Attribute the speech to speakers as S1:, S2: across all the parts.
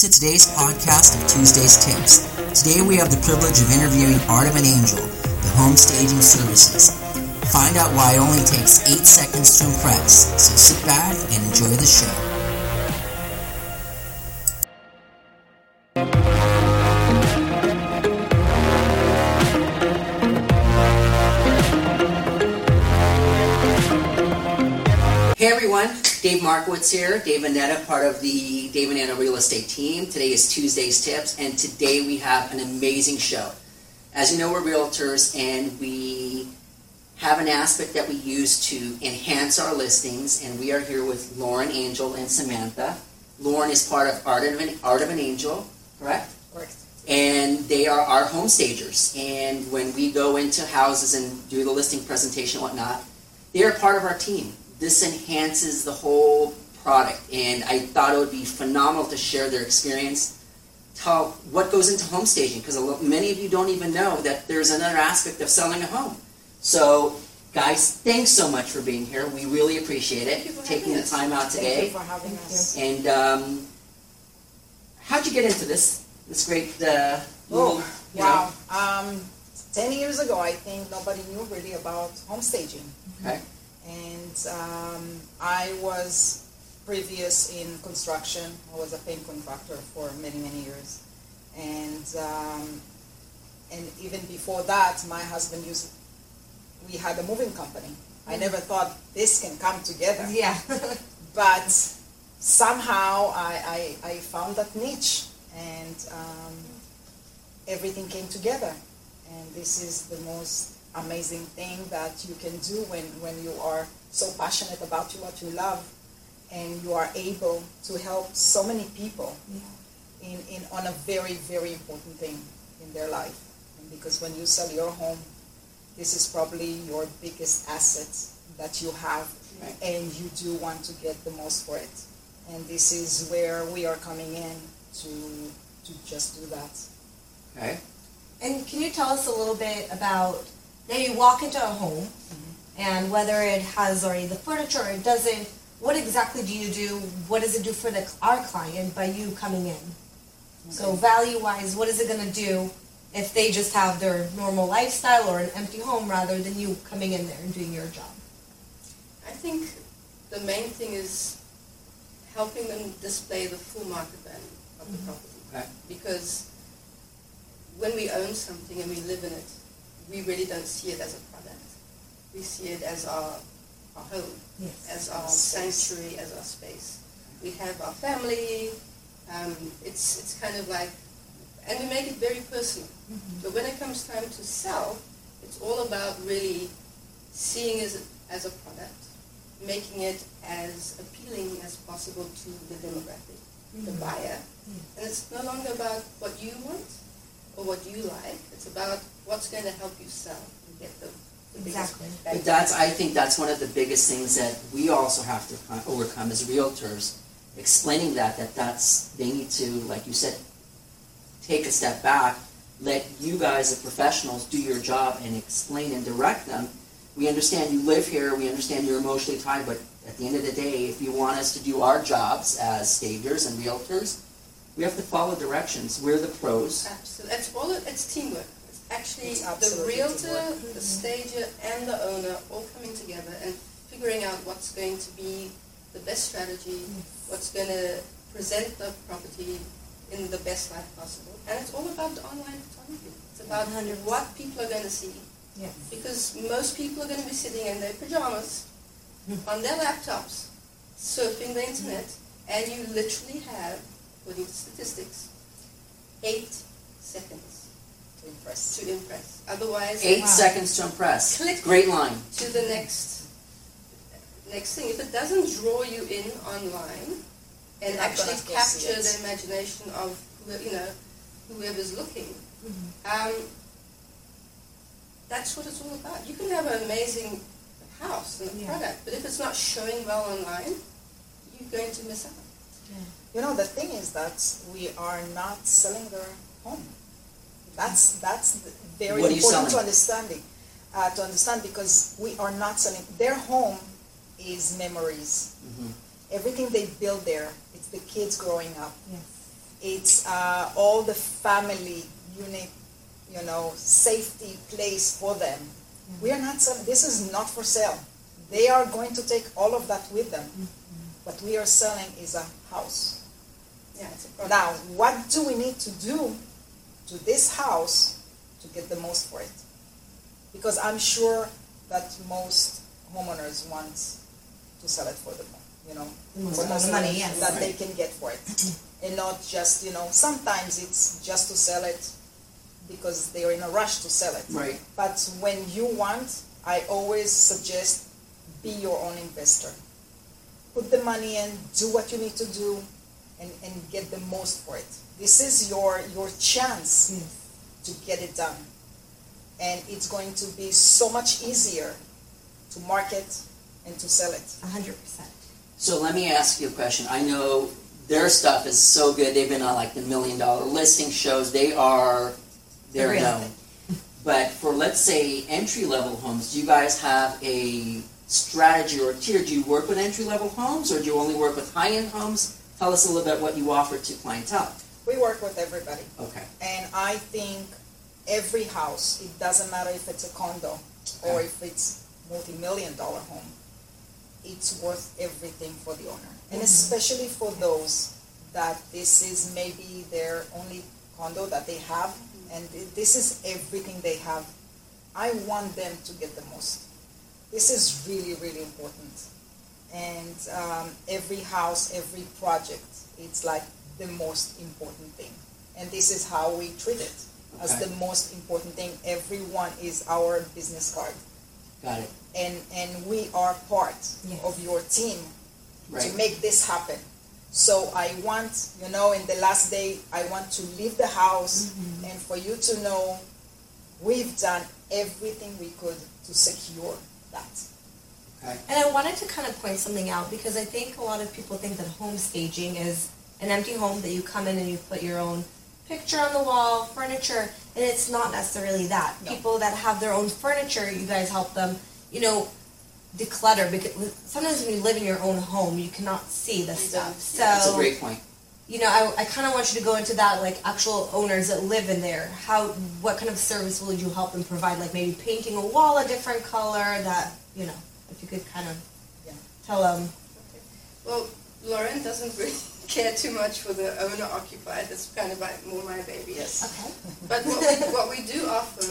S1: To today's podcast of Tuesday's Tips. Today we have the privilege of interviewing Art of an Angel, the home staging services. Find out why it only takes 8 seconds to impress, so sit back and enjoy the show. Hey everyone, Dave Markowitz here, Dave Annetta, part of the Dave Annetta Real Estate team. Today is Tuesday's Tips, and today we have an amazing show. As you know, we're realtors, and we have an aspect that we use to enhance our listings, and we are here with Lauren, Angel, and Samantha. Lauren is part of Art of an, Art of an Angel, correct?
S2: Correct.
S1: and they are our home stagers. And when we go into houses and do the listing presentation and whatnot, they are part of our team. This enhances the whole product, and I thought it would be phenomenal to share their experience, tell what goes into home staging, because many of you don't even know that there's another aspect of selling a home. So, guys, thanks so much for being here. We really appreciate it,
S2: Thank you for
S1: taking the time out today.
S2: Thank
S1: today.
S2: you for having us.
S1: And um, how'd you get into this? This great, uh,
S2: Oh,
S1: you know,
S2: wow. Um, ten years ago, I think nobody knew really about home staging.
S1: Okay.
S2: And um, I was previous in construction. I was a paint contractor for many, many years. And um, and even before that, my husband used. We had a moving company. I never thought this can come together.
S3: Yeah.
S2: but somehow I, I, I found that niche and um, everything came together. And this is the most amazing thing that you can do when, when you are so passionate about what you love and you are able to help so many people in, in on a very, very important thing in their life. And because when you sell your home, this is probably your biggest asset that you have
S1: Right.
S2: and you do want to get the most for it. And this is where we are coming in to to just do that.
S1: Okay.
S3: and can you tell us a little bit about now you walk into a home and whether it has already the furniture or it doesn't, what exactly do you do? What does it do for the our client by you coming in? So value wise, what is it gonna do if they just have their normal lifestyle or an empty home rather than you coming in there and doing your job?
S4: I think the main thing is helping them display the full market value of the mm-hmm. property.
S1: Okay.
S4: Because when we own something and we live in it, we really don't see it as a product. We see it as our, our home,
S3: Yes.
S4: as our
S2: Space.
S4: sanctuary, as our space. We have our family. Um, it's it's kind of like, and we make it very personal. But when it comes time to sell, it's all about really seeing it as a product, making it as appealing as possible to the demographic, the buyer. And it's no longer about what you want or what you like. It's about what's going to help you sell and get the, the biggest
S3: Exactly.
S1: But that's, I think that's one of the biggest things that we also have to overcome as realtors, explaining that, that that's, they need to, like you said, take a step back, let you guys, the professionals, do your job and explain and direct them. We understand you live here, we understand you're emotionally tied, but at the end of the day, if you want us to do our jobs as stagers and realtors, we have to follow directions. We're the pros.
S4: Absolutely. It's all it's teamwork. It's actually
S2: It's
S4: the realtor,
S2: teamwork.
S4: the mm-hmm. stager, and the owner all coming together and figuring out what's going to be the best strategy, what's going to present the property in the best light possible. And it's all about the online photography. It's about
S3: 100%.
S4: what people are going to see.
S3: Yes.
S4: Because most people are going to be sitting in their pajamas mm-hmm. on their laptops, surfing the internet, and you literally have, according to statistics, eight seconds
S2: To impress.
S4: to impress. Otherwise,
S1: Eight
S3: Wow.
S1: seconds to impress.
S4: Click.
S1: Great line.
S4: to the next next thing. If it doesn't draw you in online and
S2: You're not
S4: actually
S2: gonna go see
S4: capture
S2: it.
S4: the imagination of who, you know whoever's looking,
S2: Mm-hmm.
S4: um, that's what it's all about. You can have an amazing house and a
S3: Yeah.
S4: product, but if it's not showing well online, you're going to miss out.
S2: You know, the thing is that we are not selling their home. That's that's very
S1: What
S2: important to understanding. Uh, to understand because we are not selling their home is memories.
S1: Mhm.
S2: Everything they build there, it's the kids growing up.
S3: Yes.
S2: It's uh, all the family unit, you know, safety place for them. We are not selling. This is not for sale. They are going to take all of that with them. What we are selling is a house.
S4: Yeah, it's a product.
S2: Now, what do we need to do to this house to get the most for it? Because I'm sure that most homeowners want to sell it for the, you know,
S3: The most
S2: for
S3: amount of
S2: the
S3: money, yes.
S2: that they can get for it, and not just, you know, sometimes it's just to sell it because they are in a rush to sell it.
S1: Right.
S2: But when you want, I always suggest be your own investor. Put the money in, do what you need to do, and, and get the most for it. This is your your chance to get it done. And it's going to be so much easier to market and to sell it.
S3: A hundred percent.
S1: So let me ask you a question. I know their stuff is so good. They've been on like the million dollar listing shows. They are they're known. But for let's say entry level homes, do you guys have a strategy or tier? Do you work with entry level homes or do you only work with high end homes? Tell us a little bit what you offer to clientele.
S2: We work with everybody.
S1: Okay.
S2: And I think every house, it doesn't matter if it's a condo or if it's multi-million dollar home, it's worth everything for the owner. And
S3: Mhm.
S2: especially for those that this is maybe their only condo that they have and this is everything they have. I want them to get the most. This is really, really important. And um, every house, every project, it's like the most important thing. And this is how we treat it as the most important thing. Everyone is our business card.
S1: Got it.
S2: And, and we are part
S3: Yes.
S2: of your team
S1: Right.
S2: to make this happen. So I want, you know, in the last day, I want to leave the house
S3: Mm-hmm.
S2: and for you to know we've done everything we could to secure that.
S1: Okay.
S3: And I wanted to kind of point something out because I think a lot of people think that home staging is an empty home that you come in and you put your own picture on the wall, furniture, and it's not necessarily that.
S2: No.
S3: People that have their own furniture, you guys help them, you know, declutter because sometimes when you live in your own home, you cannot see the stuff. So
S1: That's a great point.
S3: You know, I, I kind of want you to go into that, like actual owners that live in there. How, what kind of service will you help them provide? Like maybe painting a wall a different color. That you know, if you could kind of
S2: Yeah.
S3: tell them.
S4: Okay. Well, Lauren doesn't really care too much for the owner occupied. That's kind of like more my baby.
S2: Yes.
S3: Okay.
S4: But what we, what we do offer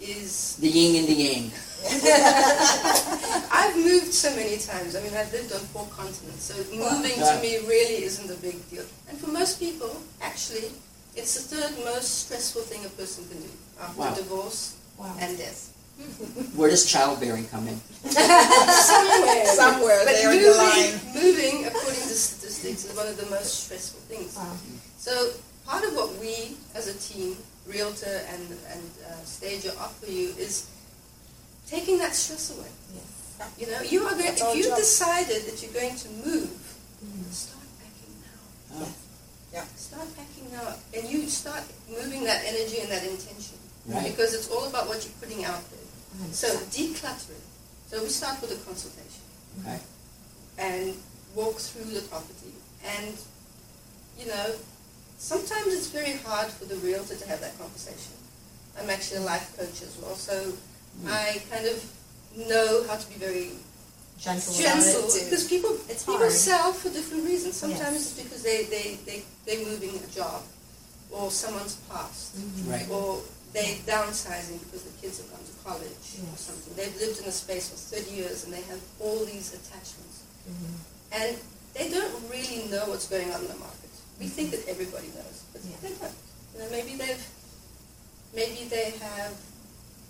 S4: is
S1: The yin and the yang.
S4: I've moved so many times. I mean, I've lived on four continents, so moving to me really isn't a big deal. And for most people, actually, it's the third most stressful thing a person can do after
S1: Wow.
S4: divorce
S3: Wow.
S4: and death.
S1: Where does childbearing come in?
S4: Somewhere,
S2: Somewhere
S4: but
S2: there in
S4: moving,
S2: the line.
S4: moving, according to statistics, is one of the most stressful things.
S3: Wow.
S4: So part of what we, as a team, realtor and and uh, stager, offer you is taking that stress away.
S3: Yes.
S4: You know, you are going.
S2: That's
S4: If you've
S2: job.
S4: decided that you're going to move,
S3: Mhm.
S4: start packing now.
S1: Oh,
S2: Yeah.
S4: Start packing now, and you start moving that energy and that intention
S1: Right.
S4: because it's all about what you're putting out there. So
S3: 100%.
S4: declutter it. So we start with a consultation
S1: okay.
S4: and walk through the property. And, you know, sometimes it's very hard for the realtor to have that conversation. I'm actually a life coach as well, so I kind of know how to be very
S3: gentle,
S4: gentle
S3: about
S4: because people
S3: It's
S4: people
S3: hard.
S4: sell for different reasons. Sometimes
S3: Yes.
S4: it's because they, they, they, they're moving a job or someone's passed
S3: Mhm.
S1: Right.
S4: or they're downsizing because the kids have gone to college or something. They've lived in a space for 30 years and they have all these attachments.
S3: Mhm.
S4: And they don't really know what's going on in the market. We think that everybody knows, but
S3: Yeah.
S4: they don't. You know, maybe they've, maybe they have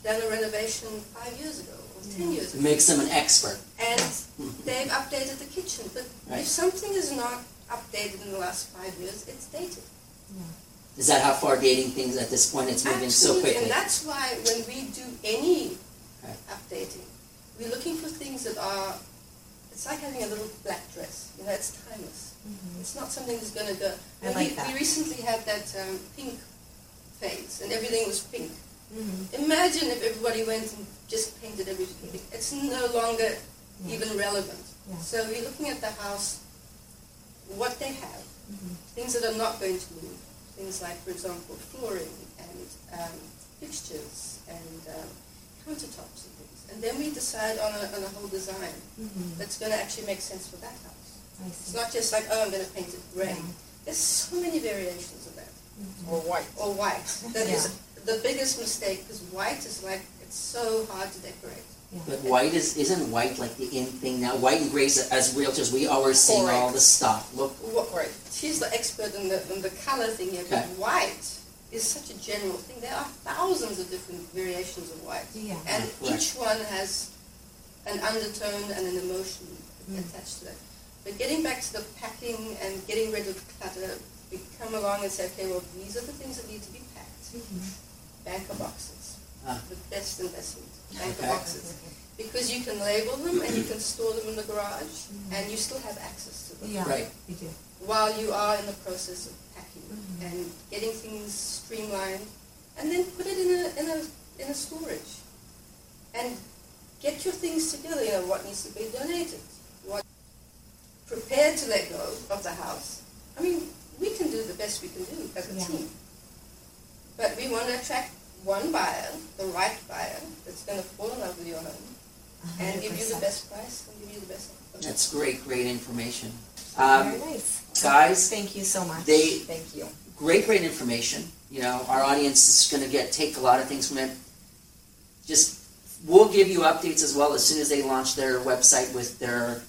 S4: done a renovation five years ago or 10 years ago.
S1: It Makes them an expert.
S4: And mm-hmm. they've updated the kitchen, but
S1: Right.
S4: if something is not updated in the last five years, it's dated.
S3: Yeah.
S1: Is that how far dating things at this point? It's moving so quickly.
S4: and that's why when we do any
S1: Okay.
S4: updating, we're looking for things that are. It's like having a little black dress. You know, it's timeless.
S3: Mhm.
S4: It's not something that's going to go.
S3: I like
S4: we,
S3: that.
S4: we recently had that um, pink phase, and everything was pink.
S3: Mhm.
S4: Imagine if everybody went and just painted everything pink. It's no longer
S3: Yeah.
S4: even relevant.
S3: Yeah.
S4: So we're looking at the house what they have, things that are not going to move, things like, for example, flooring and um, fixtures and um, countertops and things. And then we decide on a, on a whole design that's going to actually make sense for that house.
S3: I
S4: It's not just like, oh, I'm going to paint it gray.
S3: Yeah.
S4: There's so many variations of that. Mm-hmm.
S2: Or white.
S4: Or white. That is
S3: Yeah.
S4: the biggest mistake because white is like, it's so hard to decorate.
S1: But white is, isn't white like the in thing now? White and grays, as realtors, we always see all the stuff. Look,
S4: What, she's the expert in the, in the color thing here, but white is such a general thing. There are thousands of different variations of white.
S3: Yeah.
S4: And
S1: Correct.
S4: each one has an undertone and an emotion mm. attached to it. But getting back to the packing and getting rid of clutter, we come along and say, okay, well, these are the things that need to be packed. Mm-hmm. Banker boxes,
S1: Ah.
S4: the best investment, banker
S1: Okay.
S4: boxes. Because you can label them and you can store them in the garage mm-hmm. and you still have access to them
S3: Yeah,
S1: Right.
S3: do.
S4: while you are in the process of packing mm-hmm. and getting things streamlined, and then put it in a in a in a storage, and get your things together. You know what needs to be donated, to let go of the house. I mean, we can do the best we can do as a
S3: Yeah.
S4: team, but we want to attract one buyer, the right buyer, that's going to fall in love with your home and give you the best price and give you the best. offer.
S1: that's great, great information.
S3: Very
S1: Um,
S3: nice.
S1: guys,
S3: Thank you so much.
S1: they
S2: Thank you.
S1: great, great information. You know, our audience is going to get take a lot of things from it. Just we'll give you updates as well as soon as they launch their website with their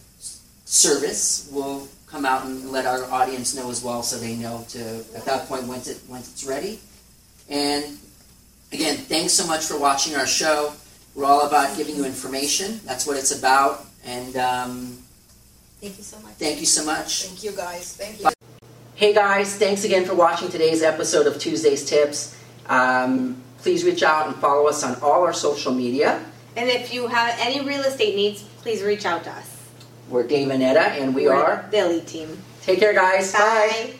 S1: service. We'll come out and let our audience know as well, so they know to at that point once it once it's ready. And again, thanks so much for watching our show. We're all about giving you information. That's what it's about. And um,
S3: Thank you so much.
S1: thank you so much.
S2: Thank you, guys. Thank you.
S1: Hey guys, thanks again for watching today's episode of Tuesday's Tips. Um, please reach out and follow us on all our social media.
S5: And if you have any real estate needs, please reach out to us.
S1: We're Dave and Etta, and we
S5: We're
S1: are.
S5: the elite team.
S1: Take care, guys.
S5: Bye.